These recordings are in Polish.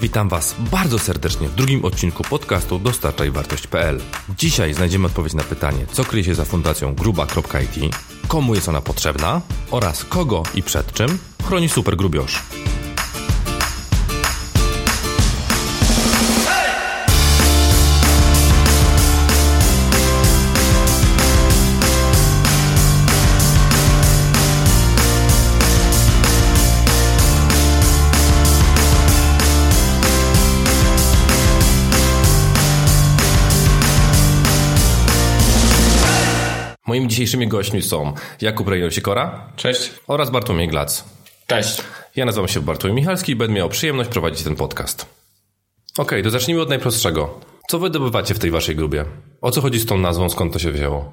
Witam Was bardzo serdecznie w drugim odcinku podcastu dostarczajwartość.pl. Dzisiaj znajdziemy odpowiedź na pytanie, co kryje się za fundacją gruba.it, komu jest ona potrzebna oraz kogo i przed czym chroni supergrubiosz. Moimi dzisiejszymi gośćmi są Jakub Rejno-Sikora Cześć. oraz Bartłomiej Glac. Cześć. Ja nazywam się Bartłomiej Michalski i będę miał przyjemność prowadzić ten podcast. Okej, to zacznijmy od najprostszego. Co wydobywacie w tej waszej grubie? O co chodzi z tą nazwą, skąd to się wzięło?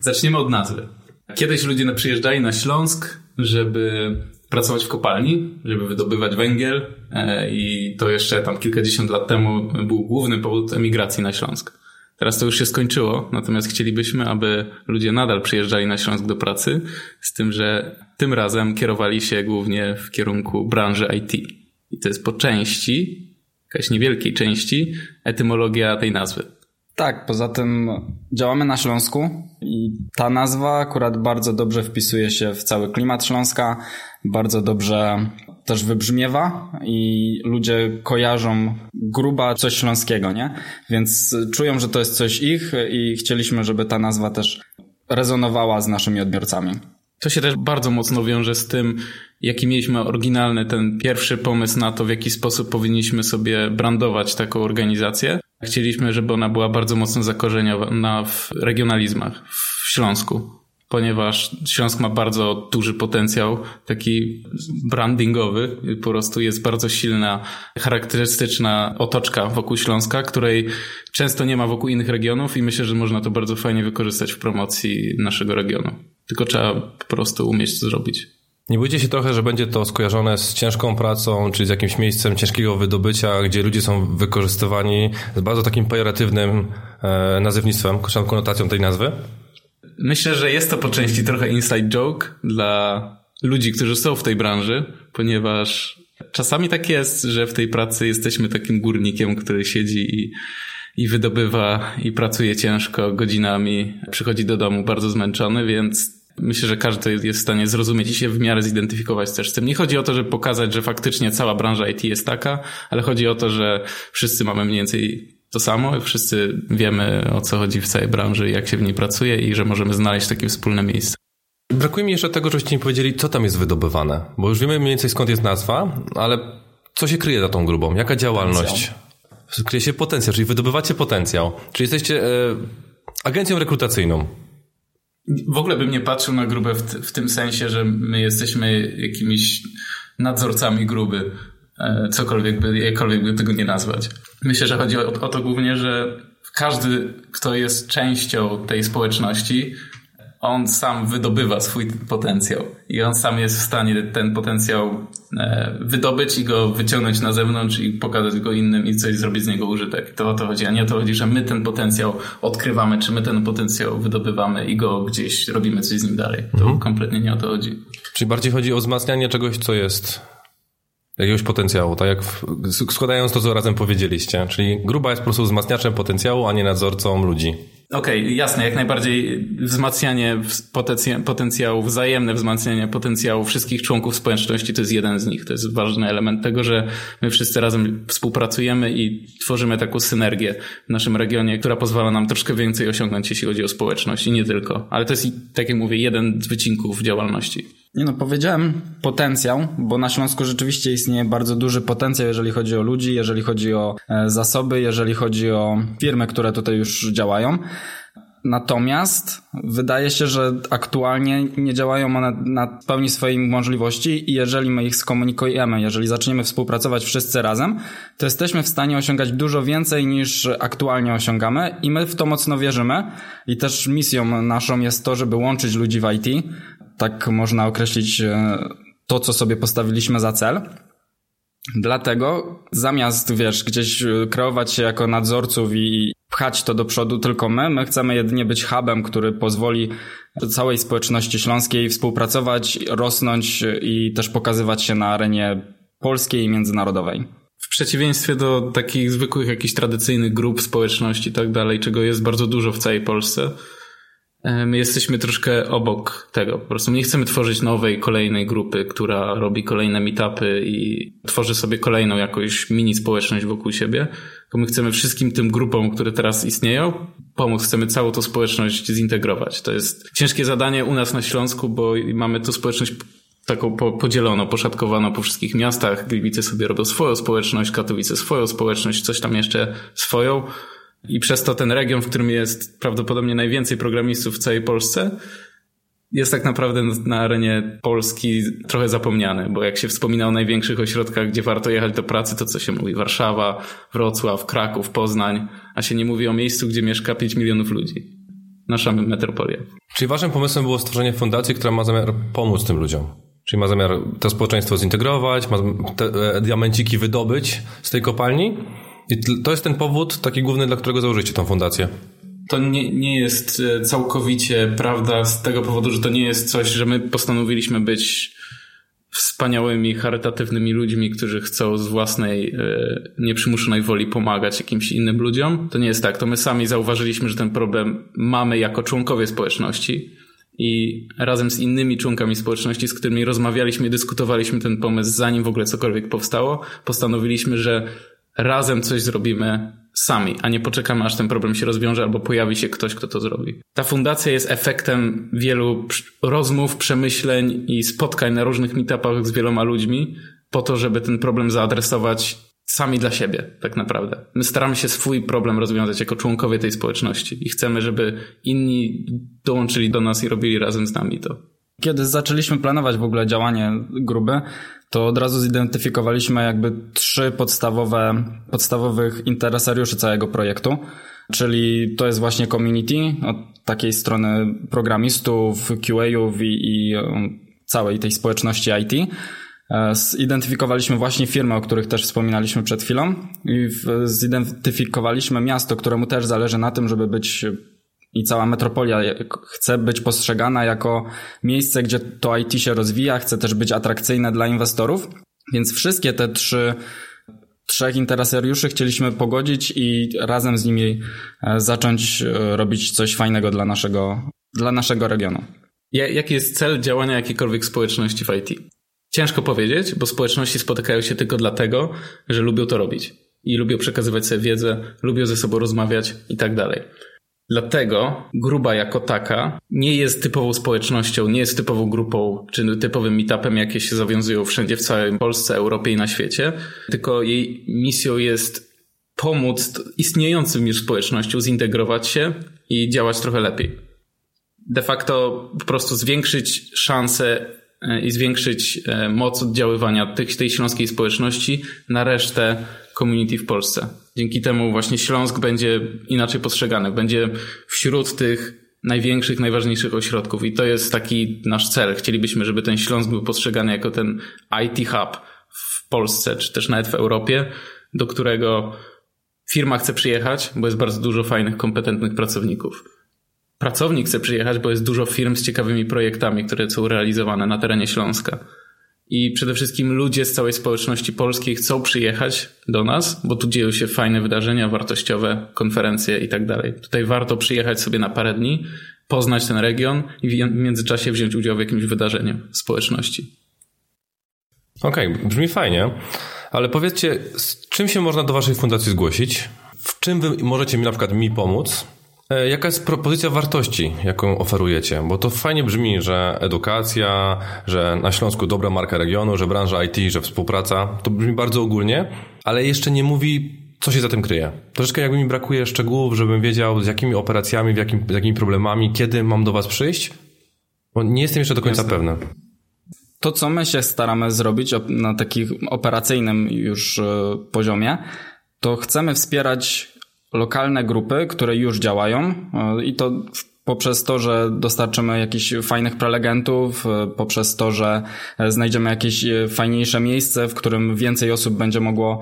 Zaczniemy od nazwy. Kiedyś ludzie przyjeżdżali na Śląsk, żeby pracować w kopalni, żeby wydobywać węgiel e, i to jeszcze tam kilkadziesiąt lat temu był główny powód emigracji na Śląsk. Teraz to już się skończyło, natomiast chcielibyśmy, aby ludzie nadal przyjeżdżali na Śląsk do pracy, z tym, że tym razem kierowali się głównie w kierunku branży IT. I to jest po części, jakaś niewielkiej części, etymologia tej nazwy. Tak, poza tym działamy na Śląsku i ta nazwa akurat bardzo dobrze wpisuje się w cały klimat Śląska, bardzo dobrze też wybrzmiewa i ludzie kojarzą gruba coś śląskiego, nie? Więc czują, że to jest coś ich i chcieliśmy, żeby ta nazwa też rezonowała z naszymi odbiorcami. To się też bardzo mocno wiąże z tym, jaki mieliśmy oryginalny ten pierwszy pomysł na to, w jaki sposób powinniśmy sobie brandować taką organizację. Chcieliśmy, żeby ona była bardzo mocno zakorzeniona w regionalizmach, w Śląsku, ponieważ Śląsk ma bardzo duży potencjał taki brandingowy. Po prostu jest bardzo silna, charakterystyczna otoczka wokół Śląska, której często nie ma wokół innych regionów i myślę, że można to bardzo fajnie wykorzystać w promocji naszego regionu. Tylko trzeba po prostu umieć to zrobić. Nie bójcie się trochę, że będzie to skojarzone z ciężką pracą, czyli z jakimś miejscem ciężkiego wydobycia, gdzie ludzie są wykorzystywani z bardzo takim pejoratywnym e, nazewnictwem, konotacją tej nazwy? Myślę, że jest to po części trochę inside joke dla ludzi, którzy są w tej branży, ponieważ czasami tak jest, że w tej pracy jesteśmy takim górnikiem, który siedzi i, i wydobywa i pracuje ciężko godzinami, przychodzi do domu bardzo zmęczony, więc Myślę, że każdy jest w stanie zrozumieć i się w miarę zidentyfikować też z tym. Nie chodzi o to, żeby pokazać, że faktycznie cała branża IT jest taka, ale chodzi o to, że wszyscy mamy mniej więcej to samo, wszyscy wiemy o co chodzi w całej branży, jak się w niej pracuje i że możemy znaleźć takie wspólne miejsce. Brakuje mi jeszcze tego, żebyście mi powiedzieli, co tam jest wydobywane, bo już wiemy mniej więcej skąd jest nazwa, ale co się kryje za tą grubą? Jaka działalność? Potencjał. Kryje się potencjał, czyli wydobywacie potencjał. Czyli jesteście e, agencją rekrutacyjną. W ogóle bym nie patrzył na grubę w, w tym sensie, że my jesteśmy jakimiś nadzorcami gruby. E, cokolwiek by, jakkolwiek by tego nie nazwać. Myślę, że chodzi o, o to głównie, że każdy, kto jest częścią tej społeczności, on sam wydobywa swój potencjał i on sam jest w stanie ten potencjał e, wydobyć i go wyciągnąć na zewnątrz i pokazać go innym i coś zrobić z niego użytek. To o to chodzi, a nie o to chodzi, że my ten potencjał odkrywamy, czy my ten potencjał wydobywamy i go gdzieś robimy coś z nim dalej. To mhm. kompletnie nie o to chodzi. Czyli bardziej chodzi o wzmacnianie czegoś, co jest jakiegoś potencjału, tak jak w, składając to, co razem powiedzieliście. Czyli gruba jest po prostu wzmacniaczem potencjału, a nie nadzorcą ludzi. Okej, okay, jasne, jak najbardziej wzmacnianie potencjału, wzajemne wzmacnianie potencjału wszystkich członków społeczności to jest jeden z nich. To jest ważny element tego, że my wszyscy razem współpracujemy i tworzymy taką synergię w naszym regionie, która pozwala nam troszkę więcej osiągnąć, jeśli chodzi o społeczność i nie tylko. Ale to jest, tak jak mówię, jeden z wycinków działalności. Nie no, powiedziałem potencjał, bo na Śląsku rzeczywiście istnieje bardzo duży potencjał, jeżeli chodzi o ludzi, jeżeli chodzi o e, zasoby, jeżeli chodzi o firmy, które tutaj już działają. Natomiast wydaje się, że aktualnie nie działają one na pełni swojej możliwości i jeżeli my ich skomunikujemy, jeżeli zaczniemy współpracować wszyscy razem, to jesteśmy w stanie osiągać dużo więcej niż aktualnie osiągamy i my w to mocno wierzymy i też misją naszą jest to, żeby łączyć ludzi w IT, tak można określić e, to, co sobie postawiliśmy za cel. Dlatego zamiast, wiesz, gdzieś e, kreować się jako nadzorców i pchać to do przodu tylko my, my chcemy jedynie być hubem, który pozwoli całej społeczności śląskiej współpracować, rosnąć i też pokazywać się na arenie polskiej i międzynarodowej. w przeciwieństwie do takich zwykłych jakichś tradycyjnych grup, społeczności i tak dalej, czego jest bardzo dużo w całej Polsce, e, my jesteśmy troszkę obok tego. Po prostu nie chcemy tworzyć nowej, kolejnej grupy, która robi kolejne meetupy i tworzy sobie kolejną jakąś mini społeczność wokół siebie, tylko my chcemy wszystkim tym grupom, które teraz istnieją, pomóc. Chcemy całą tą społeczność zintegrować. To jest ciężkie zadanie u nas na Śląsku, bo mamy tu społeczność taką po, podzieloną, poszatkowaną po wszystkich miastach. Gliwice sobie robią swoją społeczność, Katowice swoją społeczność, coś tam jeszcze swoją. I przez to ten region, w którym jest prawdopodobnie najwięcej programistów w całej Polsce, jest tak naprawdę na arenie Polski trochę zapomniany, bo jak się wspomina o największych ośrodkach, gdzie warto jechać do pracy, to co się mówi? Warszawa, Wrocław, Kraków, Poznań, a się nie mówi o miejscu, gdzie mieszka 5 milionów ludzi. Nasza metropolia. Czyli waszym pomysłem było stworzenie fundacji, która ma zamiar pomóc tym ludziom? Czyli ma zamiar to społeczeństwo zintegrować, ma te e, diamenciki wydobyć z tej kopalni? I to jest ten powód taki główny, dla którego założycie tą fundację? to nie, nie jest e, całkowicie prawda z tego powodu, że to nie jest coś, że my postanowiliśmy być wspaniałymi, charytatywnymi ludźmi, którzy chcą z własnej e, nieprzymuszonej woli pomagać jakimś innym ludziom. To nie jest tak. To my sami zauważyliśmy, że ten problem mamy jako członkowie społeczności i razem z innymi członkami społeczności, z którymi rozmawialiśmy i dyskutowaliśmy ten pomysł, zanim w ogóle cokolwiek powstało, postanowiliśmy, że razem coś zrobimy sami, a nie poczekamy, aż ten problem się rozwiąże albo pojawi się ktoś, kto to zrobi. Ta fundacja jest efektem wielu rozmów, przemyśleń i spotkań na różnych meetupach z wieloma ludźmi po to, żeby ten problem zaadresować sami dla siebie, tak naprawdę. My staramy się swój problem rozwiązać jako członkowie tej społeczności i chcemy, żeby inni dołączyli do nas i robili razem z nami to. Kiedy zaczęliśmy planować w ogóle działanie grupy, to od razu zidentyfikowaliśmy jakby trzy podstawowe, podstawowych interesariuszy całego projektu. Czyli to jest właśnie community od takiej strony programistów, QA-ów i, i um, całej tej społeczności IT. E, zidentyfikowaliśmy właśnie firmy, o których też wspominaliśmy przed chwilą i zidentyfikowaliśmy miasto, któremu też zależy na tym, żeby być i cała metropolia chce być postrzegana jako miejsce, gdzie to IT się rozwija, chce też być atrakcyjne dla inwestorów. Więc wszystkie te trzy, trzech interesariuszy chcieliśmy pogodzić i razem z nimi e, zacząć e, robić coś fajnego dla naszego, dla naszego regionu. Jaki jest cel działania jakiejkolwiek społeczności w IT? Ciężko powiedzieć, bo społeczności spotykają się tylko dlatego, że lubią to robić i lubią przekazywać sobie wiedzę, lubią ze sobą rozmawiać i tak dalej. Dlatego gruba jako taka nie jest typową społecznością, nie jest typową grupą czy typowym meetupem, jakie się zawiązują wszędzie w całej Polsce, Europie i na świecie, tylko jej misją jest pomóc istniejącym już społecznościom zintegrować się i działać trochę lepiej. De facto po prostu zwiększyć szanse e, i zwiększyć e, moc oddziaływania tej śląskiej społeczności na resztę community w Polsce. Dzięki temu właśnie Śląsk będzie inaczej postrzegany, będzie wśród tych największych, najważniejszych ośrodków i to jest taki nasz cel. Chcielibyśmy, żeby ten Śląsk był postrzegany jako ten IT hub w Polsce, czy też nawet w Europie, do którego firma chce przyjechać, bo jest bardzo dużo fajnych, kompetentnych pracowników. Pracownik chce przyjechać, bo jest dużo firm z ciekawymi projektami, które są realizowane na terenie Śląska. I przede wszystkim ludzie z całej społeczności polskiej chcą przyjechać do nas, bo tu dzieją się fajne wydarzenia wartościowe, konferencje i tak dalej. Tutaj warto przyjechać sobie na parę dni, poznać ten region i w międzyczasie wziąć udział w jakimś wydarzeniu społeczności. Okej, okay, brzmi fajnie, ale powiedzcie, z czym się można do Waszej fundacji zgłosić? W czym Wy możecie mi na przykład mi pomóc? E, jaka jest propozycja wartości, jaką oferujecie? Bo to fajnie brzmi, że edukacja, że na Śląsku dobra marka regionu, że branża IT, że współpraca. To brzmi bardzo ogólnie, ale jeszcze nie mówi, co się za tym kryje. Troszeczkę jakby mi brakuje szczegółów, żebym wiedział, z jakimi operacjami, w jakim, z jakimi problemami, kiedy mam do Was przyjść, bo nie jestem jeszcze do końca Jasne. pewny. To, co my się staramy zrobić na takim operacyjnym już e, poziomie, to chcemy wspierać lokalne grupy, które już działają e, i to poprzez to, że dostarczymy jakichś fajnych prelegentów, e, poprzez to, że e, znajdziemy jakieś fajniejsze miejsce, w którym więcej osób będzie mogło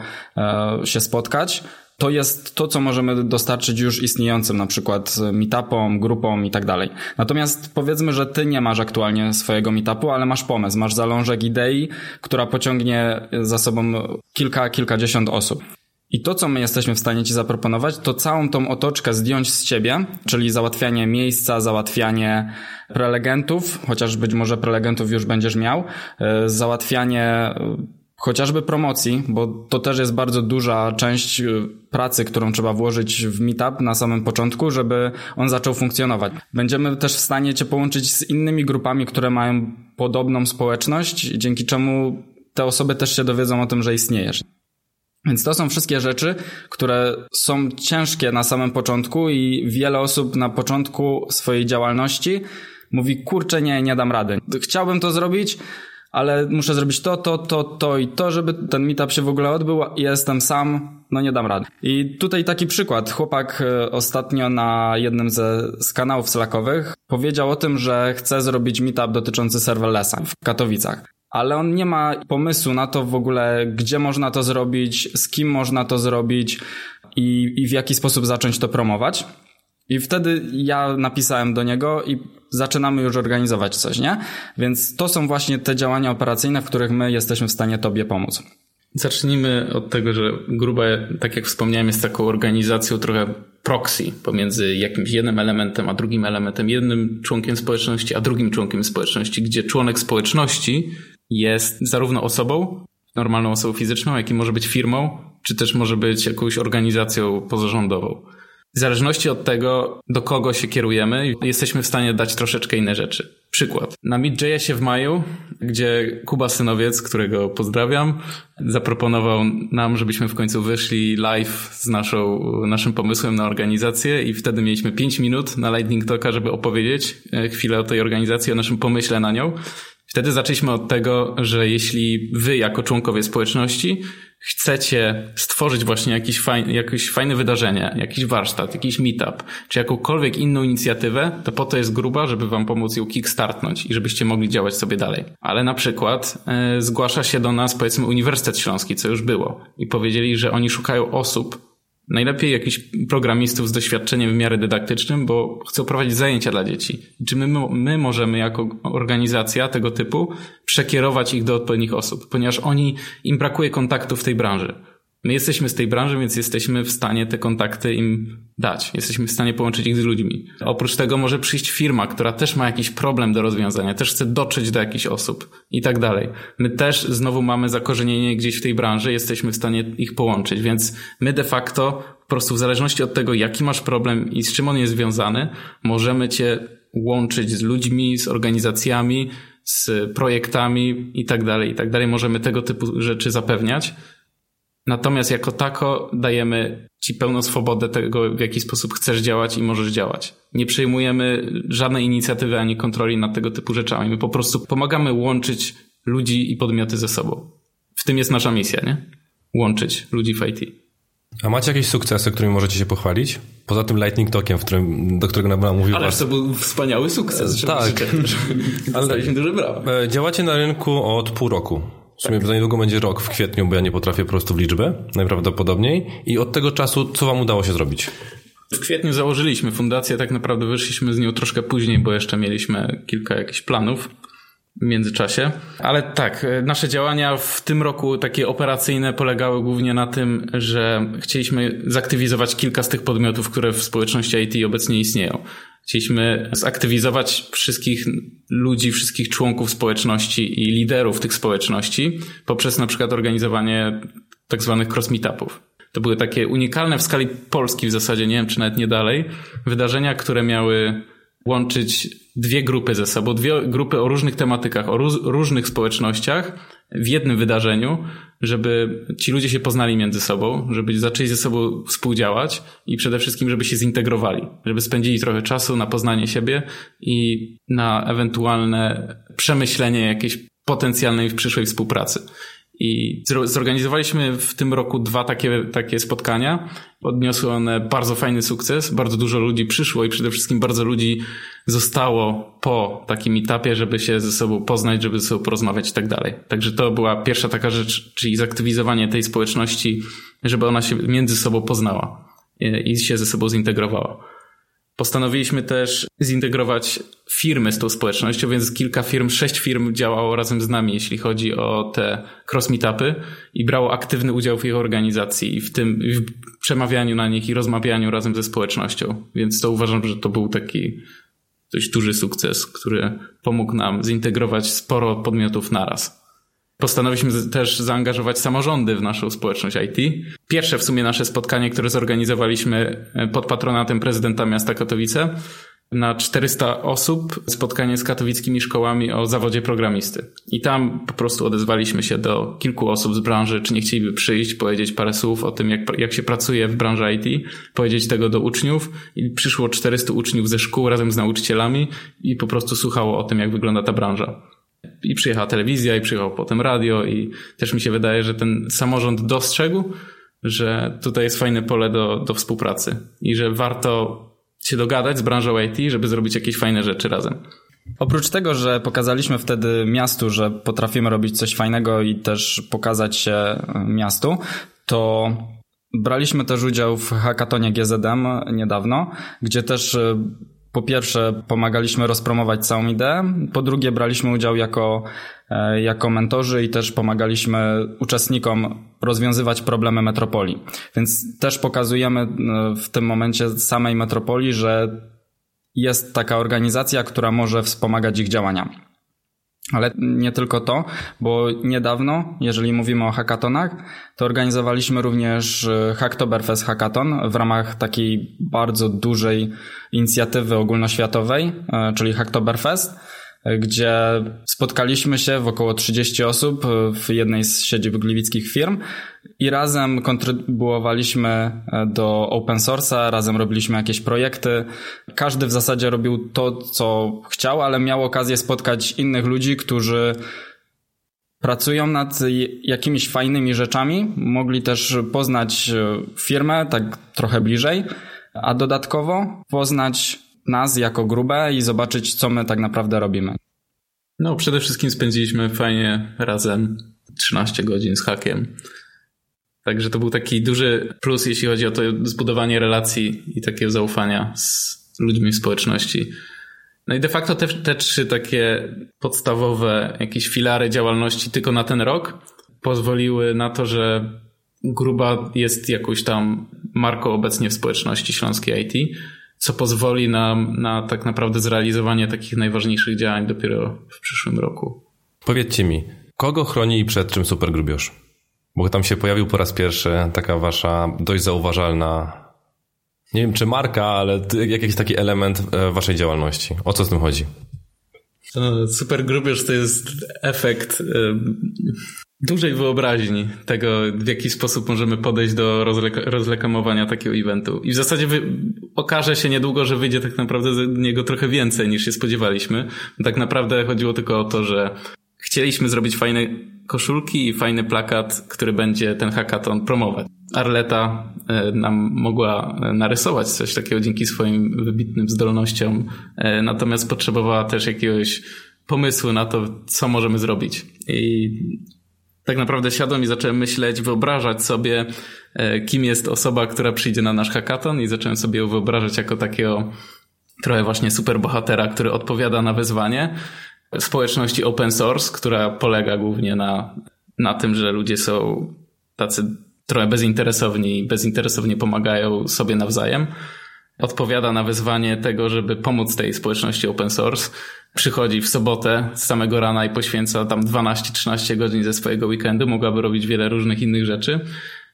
się spotkać, to jest to, co możemy dostarczyć już istniejącym, na przykład meetupom, grupom i tak dalej. Natomiast powiedzmy, że ty nie masz aktualnie swojego meetupu, ale masz pomysł, masz zalążek idei, która pociągnie za sobą kilka, kilkadziesiąt osób. I to, co my jesteśmy w stanie Ci zaproponować, to całą tą otoczkę zdjąć z Ciebie, czyli załatwianie miejsca, załatwianie prelegentów, chociaż być może prelegentów już będziesz miał, e, załatwianie e, chociażby promocji, bo to też jest bardzo duża część e, pracy, którą trzeba włożyć w meetup na samym początku, żeby on zaczął funkcjonować. Będziemy też w stanie Cię połączyć z innymi grupami, które mają podobną społeczność, dzięki czemu te osoby też się dowiedzą o tym, że istniejesz. Więc to są wszystkie rzeczy, które są ciężkie na samym początku i wiele osób na początku swojej działalności mówi, kurczę, nie, nie dam rady. Chciałbym to zrobić, ale muszę zrobić to, to, to, to i to, żeby ten meetup się w ogóle odbył. Jestem sam, no nie dam rady. I tutaj taki przykład. Chłopak e, ostatnio na jednym ze, z kanałów slackowych powiedział o tym, że chce zrobić meetup dotyczący serverlessa w Katowicach ale on nie ma pomysłu na to w ogóle, gdzie można to zrobić, z kim można to zrobić i, i w jaki sposób zacząć to promować. I wtedy ja napisałem do niego i zaczynamy już organizować coś, nie? Więc to są właśnie te działania operacyjne, w których my jesteśmy w stanie Tobie pomóc. Zacznijmy od tego, że gruba, tak jak wspomniałem, jest taką organizacją trochę proxy pomiędzy jakimś jednym elementem a drugim elementem, jednym członkiem społeczności a drugim członkiem społeczności, gdzie członek społeczności jest zarówno osobą, normalną osobą fizyczną, jak i może być firmą, czy też może być jakąś organizacją pozarządową. W zależności od tego, do kogo się kierujemy, jesteśmy w stanie dać troszeczkę inne rzeczy. Przykład. Na MidJSie w maju, gdzie Kuba Synowiec, którego pozdrawiam, zaproponował nam, żebyśmy w końcu wyszli live z naszą, naszym pomysłem na organizację i wtedy mieliśmy 5 minut na Lightning Talka, żeby opowiedzieć e, chwilę o tej organizacji, o naszym pomyśle na nią. Wtedy zaczęliśmy od tego, że jeśli wy jako członkowie społeczności chcecie stworzyć właśnie jakiś fajny, jakieś fajne wydarzenie, jakiś warsztat, jakiś meetup, czy jakąkolwiek inną inicjatywę, to po to jest gruba, żeby wam pomóc ją kickstartnąć i żebyście mogli działać sobie dalej. Ale na przykład e, zgłasza się do nas powiedzmy Uniwersytet Śląski, co już było i powiedzieli, że oni szukają osób, Najlepiej jakichś programistów z doświadczeniem w miarę dydaktycznym, bo chcą prowadzić zajęcia dla dzieci. Czy my, my możemy jako organizacja tego typu przekierować ich do odpowiednich osób, ponieważ oni, im brakuje kontaktów w tej branży. My jesteśmy z tej branży, więc jesteśmy w stanie te kontakty im dać. Jesteśmy w stanie połączyć ich z ludźmi. Oprócz tego może przyjść firma, która też ma jakiś problem do rozwiązania, też chce dotrzeć do jakichś osób i tak dalej. My też znowu mamy zakorzenienie gdzieś w tej branży, jesteśmy w stanie ich połączyć, więc my de facto po prostu w zależności od tego, jaki masz problem i z czym on jest związany, możemy cię łączyć z ludźmi, z organizacjami, z projektami i tak dalej, i tak dalej. Możemy tego typu rzeczy zapewniać. Natomiast jako tako dajemy ci pełną swobodę tego, w jaki sposób chcesz działać i możesz działać. Nie przejmujemy żadnej inicjatywy ani kontroli nad tego typu rzeczami. My po prostu pomagamy łączyć ludzi i podmioty ze sobą. W tym jest nasza misja, nie? Łączyć ludzi w IT. A macie jakieś sukcesy, którymi możecie się pochwalić? Poza tym Lightning którym, do którego nam mówił Ale was... to był wspaniały sukces. Tak. Ale duże brawo. E, działacie na rynku od pół roku. W sumie tak. za niedługo będzie rok w kwietniu, bo ja nie potrafię po prostu w liczbę, najprawdopodobniej. I od tego czasu, co wam udało się zrobić? W kwietniu założyliśmy fundację, tak naprawdę wyszliśmy z nią troszkę później, bo jeszcze mieliśmy kilka jakichś planów w międzyczasie. Ale tak, nasze działania w tym roku takie operacyjne polegały głównie na tym, że chcieliśmy zaktywizować kilka z tych podmiotów, które w społeczności IT obecnie istnieją. Chcieliśmy zaktywizować wszystkich ludzi, wszystkich członków społeczności i liderów tych społeczności poprzez na przykład organizowanie tak zwanych cross meetupów. To były takie unikalne w skali Polski w zasadzie, nie wiem czy nawet nie dalej, wydarzenia, które miały łączyć dwie grupy ze sobą, dwie grupy o różnych tematykach, o różnych społecznościach w jednym wydarzeniu, żeby ci ludzie się poznali między sobą, żeby zaczęli ze sobą współdziałać i przede wszystkim, żeby się zintegrowali, żeby spędzili trochę czasu na poznanie siebie i na ewentualne przemyślenie jakiejś potencjalnej w przyszłej współpracy. I zorganizowaliśmy w tym roku dwa takie, takie spotkania. Odniosły one bardzo fajny sukces. Bardzo dużo ludzi przyszło i przede wszystkim bardzo ludzi zostało po takim etapie, żeby się ze sobą poznać, żeby ze sobą porozmawiać i tak dalej. Także to była pierwsza taka rzecz, czyli zaktywizowanie tej społeczności żeby ona się między sobą poznała i się ze sobą zintegrowała. Postanowiliśmy też zintegrować firmy z tą społecznością, więc kilka firm, sześć firm działało razem z nami, jeśli chodzi o te cross meetupy i brało aktywny udział w ich organizacji i w tym w przemawianiu na nich i rozmawianiu razem ze społecznością. Więc to uważam, że to był taki dość duży sukces, który pomógł nam zintegrować sporo podmiotów naraz. Postanowiliśmy też zaangażować samorządy w naszą społeczność IT. Pierwsze w sumie nasze spotkanie, które zorganizowaliśmy e, pod patronatem prezydenta miasta Katowice na 400 osób spotkanie z katowickimi szkołami o zawodzie programisty. I tam po prostu odezwaliśmy się do kilku osób z branży, czy nie chcieliby przyjść, powiedzieć parę słów o tym, jak, jak się pracuje w branży IT, powiedzieć tego do uczniów. I przyszło 400 uczniów ze szkół razem z nauczycielami i po prostu słuchało o tym, jak wygląda ta branża i przyjechała telewizja, i przyjechał potem radio, i też mi się wydaje, że ten samorząd dostrzegł, że tutaj jest fajne pole do, do współpracy i że warto się dogadać z branżą IT, żeby zrobić jakieś fajne rzeczy razem. Oprócz tego, że pokazaliśmy wtedy miastu, że potrafimy robić coś fajnego i też pokazać się e, miastu, to braliśmy też udział w hackatonie GZM niedawno, gdzie też e, po pierwsze pomagaliśmy rozpromować całą ideę, po drugie braliśmy udział jako, e, jako mentorzy i też pomagaliśmy uczestnikom rozwiązywać problemy metropolii. Więc też pokazujemy e, w tym momencie samej metropolii, że jest taka organizacja, która może wspomagać ich działania. Ale nie tylko to, bo niedawno, jeżeli mówimy o hackatonach, to organizowaliśmy również e, Hacktoberfest Hackathon w ramach takiej bardzo dużej inicjatywy ogólnoświatowej, e, czyli Hacktoberfest gdzie spotkaliśmy się w około 30 osób w jednej z siedzib gliwickich firm i razem kontrybuowaliśmy e, do open source'a, razem robiliśmy jakieś projekty. Każdy w zasadzie robił to, co chciał, ale miał okazję spotkać innych ludzi, którzy pracują nad jakimiś fajnymi rzeczami. Mogli też poznać e, firmę tak trochę bliżej, a dodatkowo poznać nas jako grubę i zobaczyć, co my tak naprawdę robimy. No, przede wszystkim spędziliśmy fajnie razem 13 godzin z hakiem. Także to był taki duży plus, jeśli chodzi o to zbudowanie relacji i takiego zaufania z ludźmi w społeczności. No i de facto te, te trzy takie podstawowe jakieś filary działalności tylko na ten rok pozwoliły na to, że Gruba jest jakąś tam marką obecnie w społeczności śląskiej IT co pozwoli nam na tak naprawdę zrealizowanie takich najważniejszych działań dopiero w przyszłym roku. Powiedzcie mi, kogo chroni i przed czym supergrubiosz? Bo tam się pojawił po raz pierwszy taka wasza dość zauważalna, nie wiem czy marka, ale jakiś taki element e, waszej działalności. O co z tym chodzi? No, supergrubiosz to jest efekt dużej wyobraźni tego, w jaki sposób możemy podejść do rozlekomowania takiego eventu. I w zasadzie wy, okaże się niedługo, że wyjdzie tak naprawdę z niego trochę więcej niż się spodziewaliśmy. Tak naprawdę chodziło tylko o to, że chcieliśmy zrobić fajne koszulki i fajny plakat, który będzie ten hackathon promować. Arleta e, nam mogła narysować coś takiego dzięki swoim wybitnym zdolnościom, e, natomiast potrzebowała też jakiegoś pomysłu na to, co możemy zrobić. I tak naprawdę siadłem i zacząłem myśleć, wyobrażać sobie, e, kim jest osoba, która przyjdzie na nasz hackathon i zacząłem sobie ją wyobrażać jako takiego trochę właśnie superbohatera, który odpowiada na wyzwanie społeczności open source, która polega głównie na, na tym, że ludzie są tacy trochę bezinteresowni i bezinteresownie pomagają sobie nawzajem. Odpowiada na wyzwanie tego, żeby pomóc tej społeczności open source przychodzi w sobotę z samego rana i poświęca tam 12-13 godzin ze swojego weekendu, mogłaby robić wiele różnych innych rzeczy.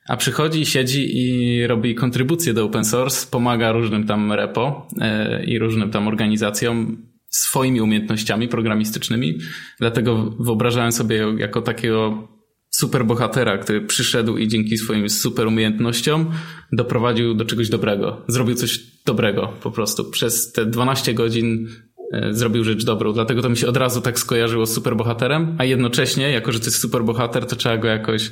A przychodzi, siedzi i robi kontrybucje do open source, pomaga różnym tam repo e, i różnym tam organizacjom swoimi umiejętnościami programistycznymi. Dlatego wyobrażałem sobie jako takiego super bohatera, który przyszedł i dzięki swoim super umiejętnościom doprowadził do czegoś dobrego. Zrobił coś dobrego po prostu. Przez te 12 godzin E, zrobił rzecz dobrą. Dlatego to mi się od razu tak skojarzyło z superbohaterem, a jednocześnie, jako że to jest superbohater, to trzeba go jakoś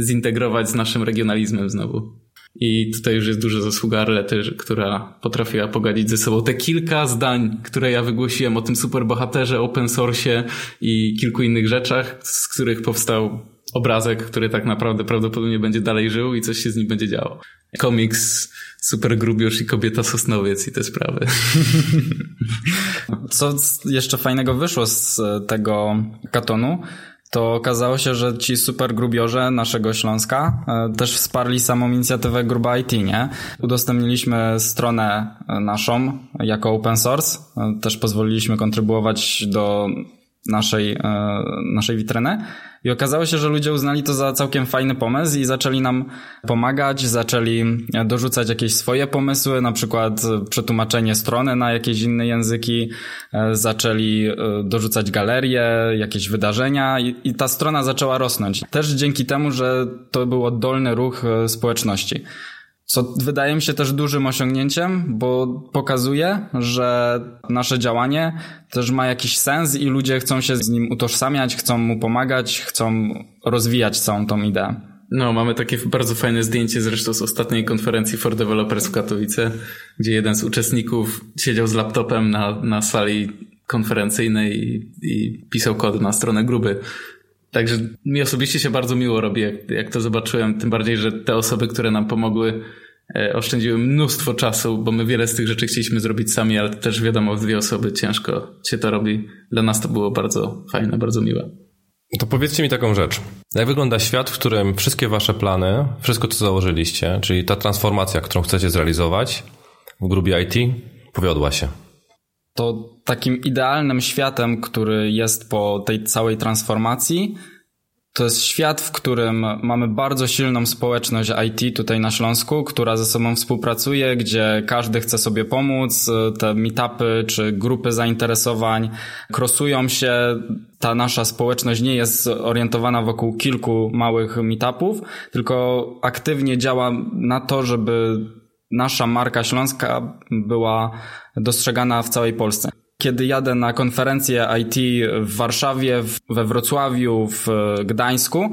zintegrować z naszym regionalizmem znowu. I tutaj już jest duża zasługa Arlety, która potrafiła pogadzić ze sobą te kilka zdań, które ja wygłosiłem o tym superbohaterze, open source i kilku innych rzeczach, z których powstał obrazek, który tak naprawdę prawdopodobnie będzie dalej żył i coś się z nim będzie działo. Komiks, super grubiusz i kobieta sosnowiec i te sprawy. Co jeszcze fajnego wyszło z tego katonu, to okazało się, że ci super grubiorze naszego Śląska e, też wsparli samą inicjatywę Gruba IT, nie? Udostępniliśmy stronę naszą jako open source, e, też pozwoliliśmy kontrybuować do naszej, e, naszej witryny. I okazało się, że ludzie uznali to za całkiem fajny pomysł i zaczęli nam pomagać, zaczęli dorzucać jakieś swoje pomysły, na przykład przetłumaczenie strony na jakieś inne języki, e, zaczęli e, dorzucać galerie, jakieś wydarzenia i, i ta strona zaczęła rosnąć. Też dzięki temu, że to był oddolny ruch społeczności. Co wydaje mi się też dużym osiągnięciem, bo pokazuje, że nasze działanie też ma jakiś sens i ludzie chcą się z nim utożsamiać, chcą mu pomagać, chcą rozwijać całą tą ideę. No, mamy takie bardzo fajne zdjęcie zresztą z ostatniej konferencji for Developers w Katowice, gdzie jeden z uczestników siedział z laptopem na, na sali konferencyjnej i, i pisał kod na stronę gruby. Także mi osobiście się bardzo miło robi, jak, jak to zobaczyłem. Tym bardziej, że te osoby, które nam pomogły, oszczędziły mnóstwo czasu, bo my wiele z tych rzeczy chcieliśmy zrobić sami, ale też wiadomo, w dwie osoby ciężko się to robi. Dla nas to było bardzo fajne, bardzo miłe. To powiedzcie mi taką rzecz. Jak wygląda świat, w którym wszystkie wasze plany, wszystko co założyliście, czyli ta transformacja, którą chcecie zrealizować w grupie IT, powiodła się? to takim idealnym światem, który jest po tej całej transformacji, to jest świat, w którym mamy bardzo silną społeczność IT tutaj na Śląsku, która ze sobą współpracuje, gdzie każdy chce sobie pomóc, te meetupy czy grupy zainteresowań krosują się. Ta nasza społeczność nie jest orientowana wokół kilku małych meetupów, tylko aktywnie działa na to, żeby nasza marka śląska była dostrzegana w całej Polsce. Kiedy jadę na konferencję IT w Warszawie, we Wrocławiu, w Gdańsku,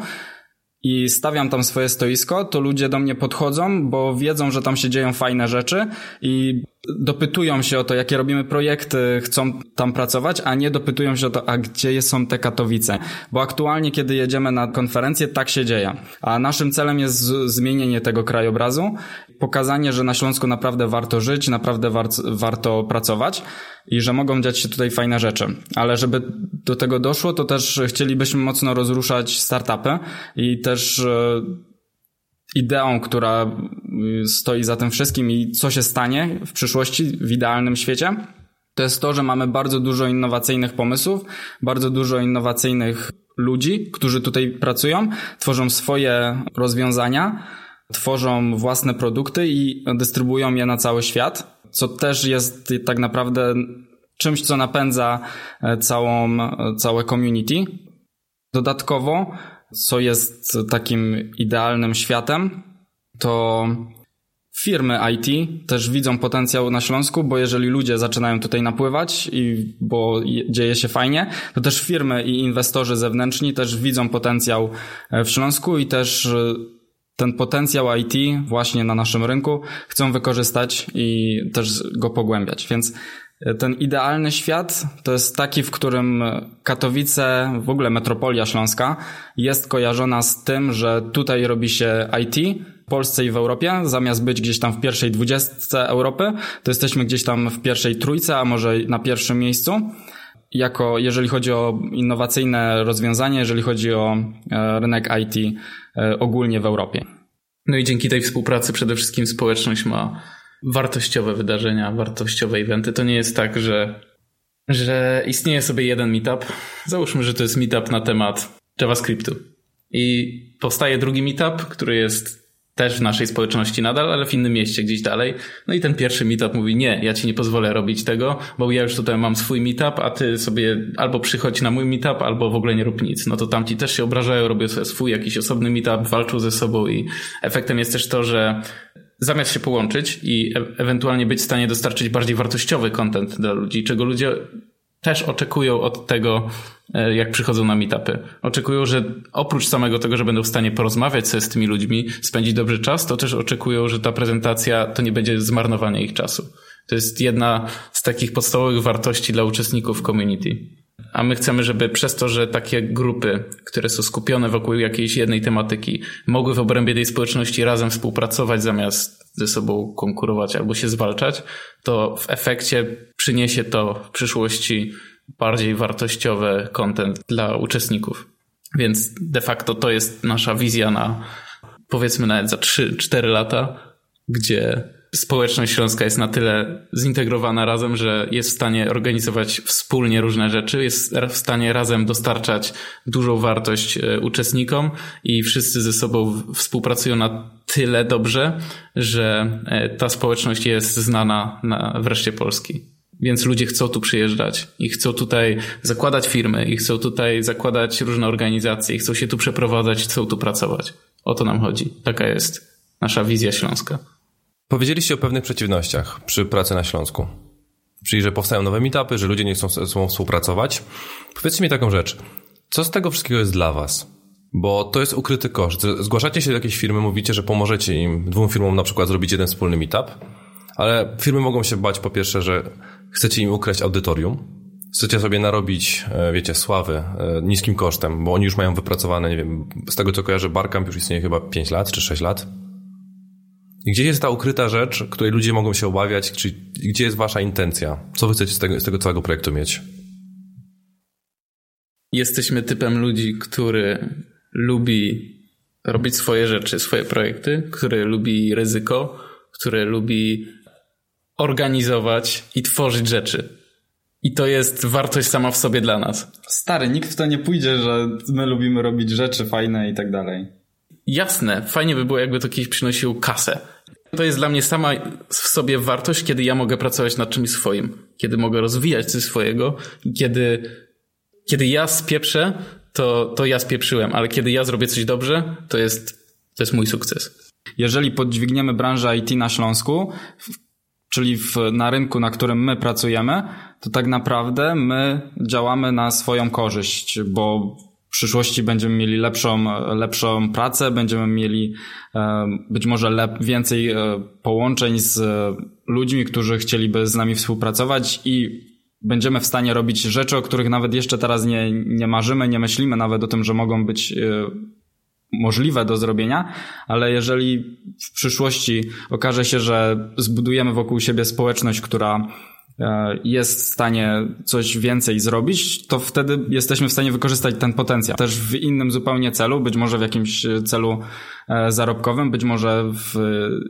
i stawiam tam swoje stoisko, to ludzie do mnie podchodzą, bo wiedzą, że tam się dzieją fajne rzeczy i dopytują się o to, jakie robimy projekty, chcą tam pracować, a nie dopytują się o to, a gdzie są te Katowice. Bo aktualnie, kiedy jedziemy na konferencję, tak się dzieje. A naszym celem jest zmienienie tego krajobrazu, pokazanie, że na Śląsku naprawdę warto żyć, naprawdę war warto pracować i że mogą dziać się tutaj fajne rzeczy. Ale żeby do tego doszło, to też chcielibyśmy mocno rozruszać startupy i też e, ideą, która y, stoi za tym wszystkim i co się stanie w przyszłości, w idealnym świecie, to jest to, że mamy bardzo dużo innowacyjnych pomysłów, bardzo dużo innowacyjnych ludzi, którzy tutaj pracują, tworzą swoje rozwiązania, tworzą własne produkty i dystrybuują je na cały świat, co też jest tak naprawdę czymś, co napędza e, całą, e, całe community. Dodatkowo co jest takim idealnym światem, to firmy IT też widzą potencjał na Śląsku, bo jeżeli ludzie zaczynają tutaj napływać i bo dzieje się fajnie, to też firmy i inwestorzy zewnętrzni też widzą potencjał e, w Śląsku i też e, ten potencjał IT właśnie na naszym rynku chcą wykorzystać i też go pogłębiać. Więc ten idealny świat to jest taki, w którym Katowice, w ogóle metropolia śląska, jest kojarzona z tym, że tutaj robi się IT w Polsce i w Europie. Zamiast być gdzieś tam w pierwszej dwudziestce Europy, to jesteśmy gdzieś tam w pierwszej trójce, a może na pierwszym miejscu. Jako, jeżeli chodzi o innowacyjne rozwiązanie, jeżeli chodzi o e, rynek IT e, ogólnie w Europie. No i dzięki tej współpracy przede wszystkim społeczność ma wartościowe wydarzenia, wartościowe eventy. To nie jest tak, że, że istnieje sobie jeden meetup. Załóżmy, że to jest meetup na temat JavaScriptu. I powstaje drugi meetup, który jest też w naszej społeczności nadal, ale w innym mieście gdzieś dalej. No i ten pierwszy meetup mówi, nie, ja ci nie pozwolę robić tego, bo ja już tutaj mam swój meetup, a ty sobie albo przychodź na mój meetup, albo w ogóle nie rób nic. No to tamci też się obrażają, robią sobie swój jakiś osobny meetup, walczą ze sobą i efektem jest też to, że zamiast się połączyć i e ewentualnie być w stanie dostarczyć bardziej wartościowy content dla ludzi, czego ludzie też oczekują od tego, e, jak przychodzą na meetupy. Oczekują, że oprócz samego tego, że będą w stanie porozmawiać sobie z tymi ludźmi, spędzić dobry czas, to też oczekują, że ta prezentacja to nie będzie zmarnowanie ich czasu. To jest jedna z takich podstawowych wartości dla uczestników community. a my chcemy, żeby przez to, że takie grupy, które są skupione wokół jakiejś jednej tematyki, mogły w obrębie tej społeczności razem współpracować zamiast ze sobą konkurować albo się zwalczać, to w efekcie przyniesie to w przyszłości bardziej wartościowy content dla uczestników. Więc de facto to jest nasza wizja na powiedzmy nawet za 3-4 lata, gdzie społeczność śląska jest na tyle zintegrowana razem, że jest w stanie organizować wspólnie różne rzeczy, jest w stanie razem dostarczać dużą wartość e, uczestnikom i wszyscy ze sobą współpracują na tyle dobrze, że e, ta społeczność jest znana na wreszcie Polski. Więc ludzie chcą tu przyjeżdżać i chcą tutaj zakładać firmy, i chcą tutaj zakładać różne organizacje, i chcą się tu przeprowadzać, chcą tu pracować. O to nam chodzi. Taka jest nasza wizja śląska. Powiedzieliście o pewnych przeciwnościach przy pracy na Śląsku. Czyli, że powstają nowe meetupy, że ludzie nie chcą ze sobą współpracować. Powiedzcie mi taką rzecz. Co z tego wszystkiego jest dla was? Bo to jest ukryty koszt. Zgłaszacie się do jakiejś firmy, mówicie, że pomożecie im, dwóm firmom na przykład zrobić jeden wspólny meetup, ale firmy mogą się bać po pierwsze, że chcecie im ukraść audytorium, chcecie sobie narobić, e, wiecie, sławy e, niskim kosztem, bo oni już mają wypracowane, nie wiem, z tego co kojarzę, Barcamp już istnieje chyba 5 lat czy 6 lat. Gdzie jest ta ukryta rzecz, której ludzie mogą się obawiać, czy gdzie jest wasza intencja? Co wy chcecie z tego, z tego całego projektu mieć? Jesteśmy typem ludzi, który lubi robić swoje rzeczy, swoje projekty, który lubi ryzyko, który lubi organizować i tworzyć rzeczy. I to jest wartość sama w sobie dla nas. Stary, nikt w to nie pójdzie, że my lubimy robić rzeczy fajne i tak dalej. Jasne, fajnie by było, jakby to kiedyś przynosiło kasę. To jest dla mnie sama w sobie wartość, kiedy ja mogę pracować nad czymś swoim, kiedy mogę rozwijać coś swojego kiedy, kiedy ja spieprzę, to, to ja spieprzyłem, ale kiedy ja zrobię coś dobrze, to jest, to jest mój sukces. Jeżeli podźwigniemy branżę IT na Śląsku, czyli w, na rynku, na którym my pracujemy, to tak naprawdę my działamy na swoją korzyść, bo w przyszłości będziemy mieli lepszą, lepszą pracę, będziemy mieli e, być może lep, więcej e, połączeń z ludźmi, którzy chcieliby z nami współpracować i będziemy w stanie robić rzeczy, o których nawet jeszcze teraz nie, nie marzymy, nie myślimy nawet o tym, że mogą być e, możliwe do zrobienia, ale jeżeli w przyszłości okaże się, że zbudujemy wokół siebie społeczność, która e, jest w stanie coś więcej zrobić, to wtedy jesteśmy w stanie wykorzystać ten potencjał. Też w innym zupełnie celu, być może w jakimś celu e, zarobkowym, być może w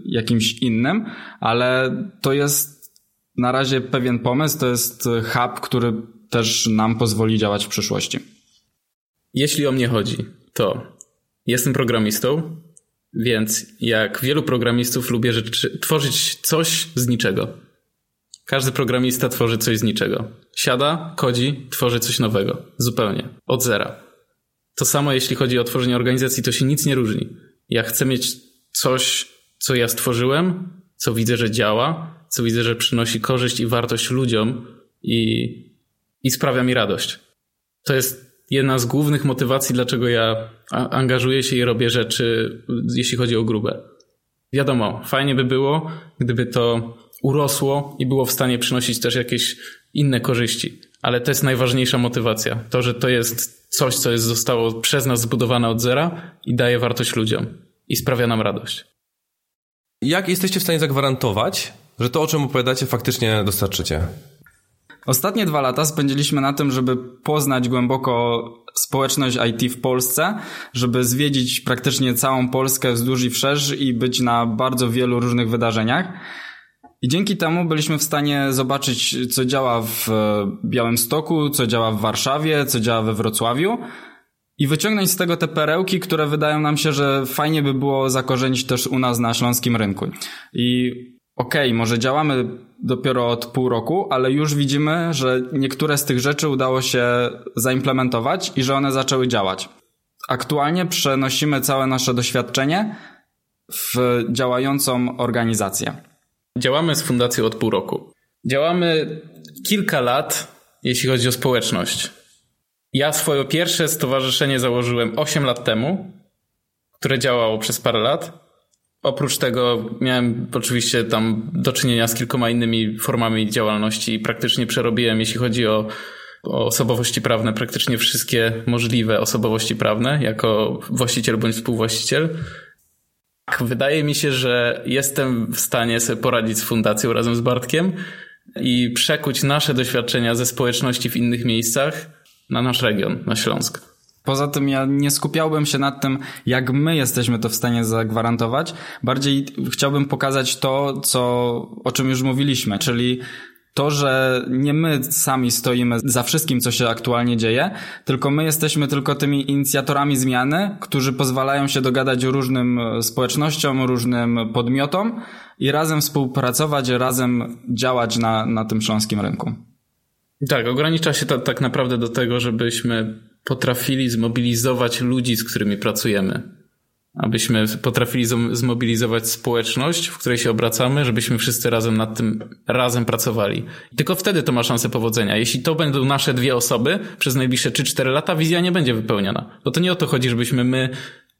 jakimś innym, ale to jest na razie pewien pomysł, to jest hub, który też nam pozwoli działać w przyszłości. Jeśli o mnie chodzi, to Jestem programistą, więc jak wielu programistów lubię rzeczy, tworzyć coś z niczego. Każdy programista tworzy coś z niczego. Siada, kodzi, tworzy coś nowego. Zupełnie. Od zera. To samo jeśli chodzi o tworzenie organizacji, to się nic nie różni. Ja chcę mieć coś, co ja stworzyłem, co widzę, że działa, co widzę, że przynosi korzyść i wartość ludziom i, i sprawia mi radość. To jest jedna z głównych motywacji, dlaczego ja angażuję się i robię rzeczy, jeśli chodzi o grubę. Wiadomo, fajnie by było, gdyby to urosło i było w stanie przynosić też jakieś inne korzyści. Ale to jest najważniejsza motywacja. To, że to jest coś, co jest, zostało przez nas zbudowane od zera i daje wartość ludziom i sprawia nam radość. Jak jesteście w stanie zagwarantować, że to, o czym opowiadacie, faktycznie dostarczycie? Ostatnie dwa lata spędziliśmy na tym, żeby poznać głęboko społeczność IT w Polsce, żeby zwiedzić praktycznie całą Polskę wzdłuż i wszerz i być na bardzo wielu różnych wydarzeniach. I dzięki temu byliśmy w stanie zobaczyć, co działa w Białymstoku, co działa w Warszawie, co działa we Wrocławiu i wyciągnąć z tego te perełki, które wydają nam się, że fajnie by było zakorzenić też u nas na śląskim rynku. I okej, okay, może działamy dopiero od pół roku, ale już widzimy, że niektóre z tych rzeczy udało się zaimplementować i że one zaczęły działać. Aktualnie przenosimy całe nasze doświadczenie w działającą organizację. Działamy z fundacją od pół roku. Działamy kilka lat, jeśli chodzi o społeczność. Ja swoje pierwsze stowarzyszenie założyłem 8 lat temu, które działało przez parę lat. Oprócz tego miałem oczywiście tam do czynienia z kilkoma innymi formami działalności i praktycznie przerobiłem, jeśli chodzi o osobowości prawne, praktycznie wszystkie możliwe osobowości prawne, jako właściciel bądź współwłaściciel. Tak, wydaje mi się, że jestem w stanie sobie poradzić z fundacją razem z Bartkiem i przekuć nasze doświadczenia ze społeczności w innych miejscach na nasz region, na Śląsk. Poza tym ja nie skupiałbym się nad tym, jak my jesteśmy to w stanie zagwarantować. Bardziej chciałbym pokazać to, co, o czym już mówiliśmy, czyli to, że nie my sami stoimy za wszystkim, co się aktualnie dzieje, tylko my jesteśmy tylko tymi inicjatorami zmiany, którzy pozwalają się dogadać różnym społecznościom, różnym podmiotom i razem współpracować, razem działać na, na tym śląskim rynku. Tak, ogranicza się to tak naprawdę do tego, żebyśmy potrafili zmobilizować ludzi, z którymi pracujemy abyśmy potrafili zmobilizować społeczność, w której się obracamy, żebyśmy wszyscy razem nad tym razem pracowali. Tylko wtedy to ma szansę powodzenia. Jeśli to będą nasze dwie osoby przez najbliższe 3-4 lata, wizja nie będzie wypełniona. Bo to nie o to chodzi, żebyśmy my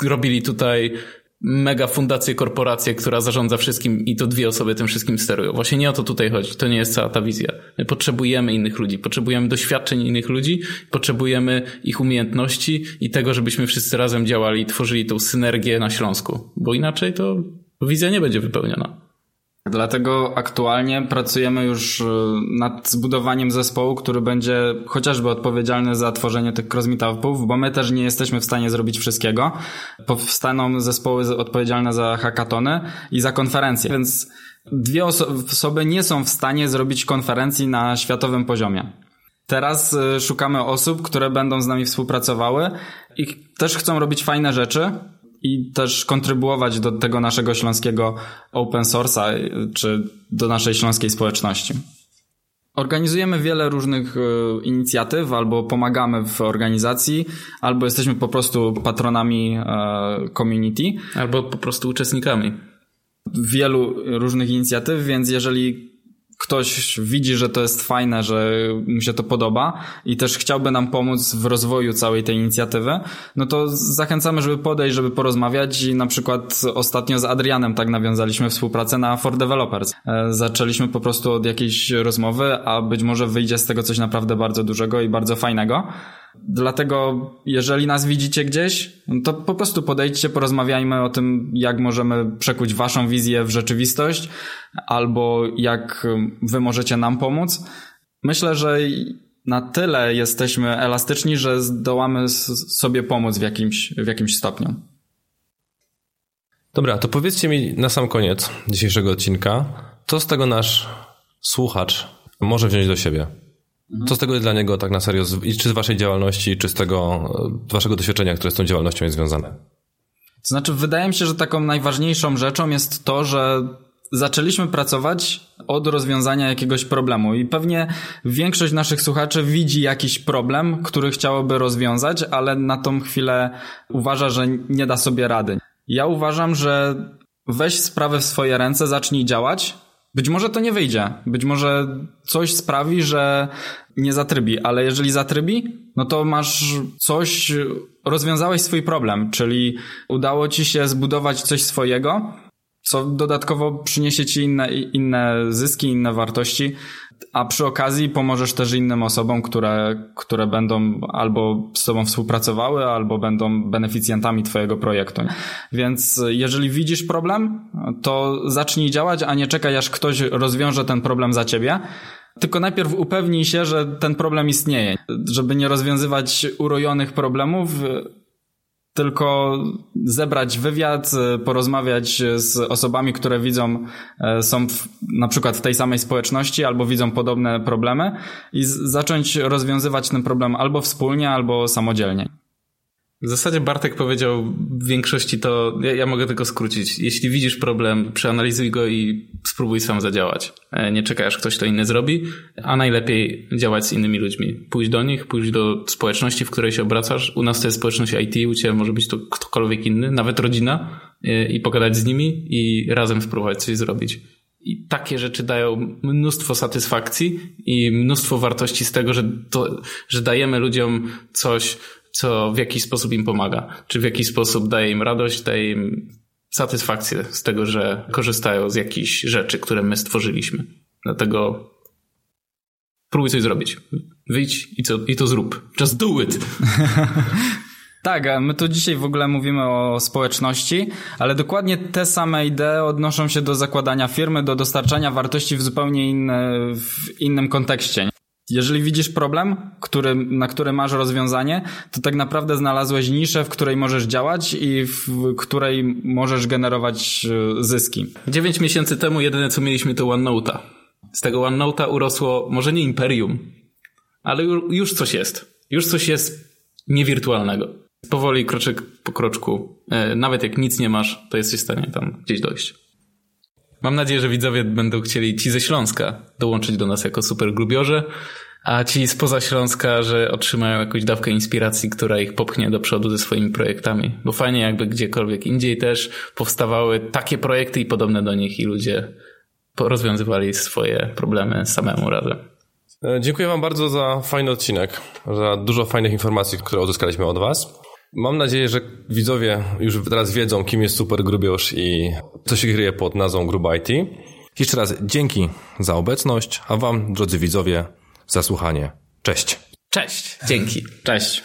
robili tutaj mega fundację, korporację, która zarządza wszystkim i to dwie osoby tym wszystkim sterują. Właśnie nie o to tutaj chodzi. To nie jest cała ta wizja. My potrzebujemy innych ludzi, potrzebujemy doświadczeń innych ludzi, potrzebujemy ich umiejętności i tego, żebyśmy wszyscy razem działali i tworzyli tą synergię na Śląsku. Bo inaczej to wizja nie będzie wypełniona. Dlatego aktualnie pracujemy już e, nad zbudowaniem zespołu, który będzie chociażby odpowiedzialny za tworzenie tych cross meetupów, bo my też nie jesteśmy w stanie zrobić wszystkiego. Powstaną zespoły odpowiedzialne za hackatony i za konferencje, więc dwie oso osoby nie są w stanie zrobić konferencji na światowym poziomie. Teraz e, szukamy osób, które będą z nami współpracowały i też chcą robić fajne rzeczy, i też kontrybuować do tego naszego śląskiego open source'a, czy do naszej śląskiej społeczności. Organizujemy wiele różnych e, inicjatyw, albo pomagamy w organizacji, albo jesteśmy po prostu patronami e, community. Albo po prostu uczestnikami. Wielu różnych inicjatyw, więc jeżeli ktoś widzi, że to jest fajne, że mu się to podoba i też chciałby nam pomóc w rozwoju całej tej inicjatywy, no to zachęcamy, żeby podejść, żeby porozmawiać i na przykład ostatnio z Adrianem tak nawiązaliśmy współpracę na For Developers. E, zaczęliśmy po prostu od jakiejś rozmowy, a być może wyjdzie z tego coś naprawdę bardzo dużego i bardzo fajnego. Dlatego, jeżeli nas widzicie gdzieś, no to po prostu podejdźcie, porozmawiajmy o tym, jak możemy przekuć waszą wizję w rzeczywistość, albo jak wy możecie nam pomóc. Myślę, że na tyle jesteśmy elastyczni, że zdołamy sobie pomóc w jakimś, w jakimś stopniu. Dobra, to powiedzcie mi na sam koniec dzisiejszego odcinka, co z tego nasz słuchacz może wziąć do siebie? Co z tego jest dla niego tak na serio, czy z waszej działalności, czy z tego waszego doświadczenia, które z tą działalnością jest związane? To znaczy, wydaje mi się, że taką najważniejszą rzeczą jest to, że zaczęliśmy pracować od rozwiązania jakiegoś problemu i pewnie większość naszych słuchaczy widzi jakiś problem, który chciałoby rozwiązać, ale na tą chwilę uważa, że nie da sobie rady. Ja uważam, że weź sprawę w swoje ręce, zacznij działać, być może to nie wyjdzie. Być może coś sprawi, że nie zatrybi, ale jeżeli zatrybi, no to masz coś, rozwiązałeś swój problem, czyli udało ci się zbudować coś swojego, co dodatkowo przyniesie ci inne, inne zyski, inne wartości, a przy okazji pomożesz też innym osobom, które, które będą albo z tobą współpracowały, albo będą beneficjentami twojego projektu. Więc jeżeli widzisz problem, to zacznij działać, a nie czekaj, aż ktoś rozwiąże ten problem za ciebie. Tylko najpierw upewnij się, że ten problem istnieje. Żeby nie rozwiązywać urojonych problemów, tylko zebrać wywiad, e, porozmawiać z osobami, które widzą, e, są w, na przykład w tej samej społeczności albo widzą podobne problemy i zacząć rozwiązywać ten problem albo wspólnie, albo samodzielnie. W zasadzie Bartek powiedział w większości to, ja, ja, mogę tylko skrócić. Jeśli widzisz problem, przeanalizuj go i spróbuj sam zadziałać. E, nie czekaj, aż ktoś to inny zrobi, a najlepiej działać z innymi ludźmi. Pójść do nich, pójść do społeczności, w której się obracasz. U nas to jest społeczność IT, u Ciebie może być to ktokolwiek inny, nawet rodzina e, i pogadać z nimi i razem spróbować coś zrobić. I takie rzeczy dają mnóstwo satysfakcji i mnóstwo wartości z tego, że, to, że dajemy ludziom coś, co w jakiś sposób im pomaga. Czy w jakiś sposób daje im radość, daje im satysfakcję z tego, że korzystają z jakichś rzeczy, które my stworzyliśmy. Dlatego próbuj coś zrobić. Wyjdź i, co, i to zrób. Just do it. Tak, my tu dzisiaj w ogóle mówimy o społeczności, ale dokładnie te same idee odnoszą się do zakładania firmy, do dostarczania wartości w zupełnie inne, w innym kontekście. Jeżeli widzisz problem, który, na który masz rozwiązanie, to tak naprawdę znalazłeś niszę, w której możesz działać i w której możesz generować e, zyski. Dziewięć miesięcy temu jedyne co mieliśmy to OneNote'a. Z tego OneNote'a urosło może nie imperium, ale już coś jest. Już coś jest niewirtualnego. Powoli, kroczek po kroczku, e, nawet jak nic nie masz, to jesteś w stanie tam gdzieś dojść. Mam nadzieję, że widzowie będą chcieli ci ze Śląska dołączyć do nas jako super grubiorze, a ci spoza Śląska, że otrzymają jakąś dawkę inspiracji, która ich popchnie do przodu ze swoimi projektami. Bo fajnie jakby gdziekolwiek indziej też powstawały takie projekty i podobne do nich i ludzie rozwiązywali swoje problemy samemu razem. E, dziękuję Wam bardzo za fajny odcinek, za dużo fajnych informacji, które uzyskaliśmy od Was. Mam nadzieję, że widzowie już teraz wiedzą, kim jest Super Grubiosz i co się kryje pod nazwą Gruba IT. Jeszcze raz dzięki za obecność, a Wam, drodzy widzowie, za słuchanie. Cześć. Cześć. Dzięki. Cześć.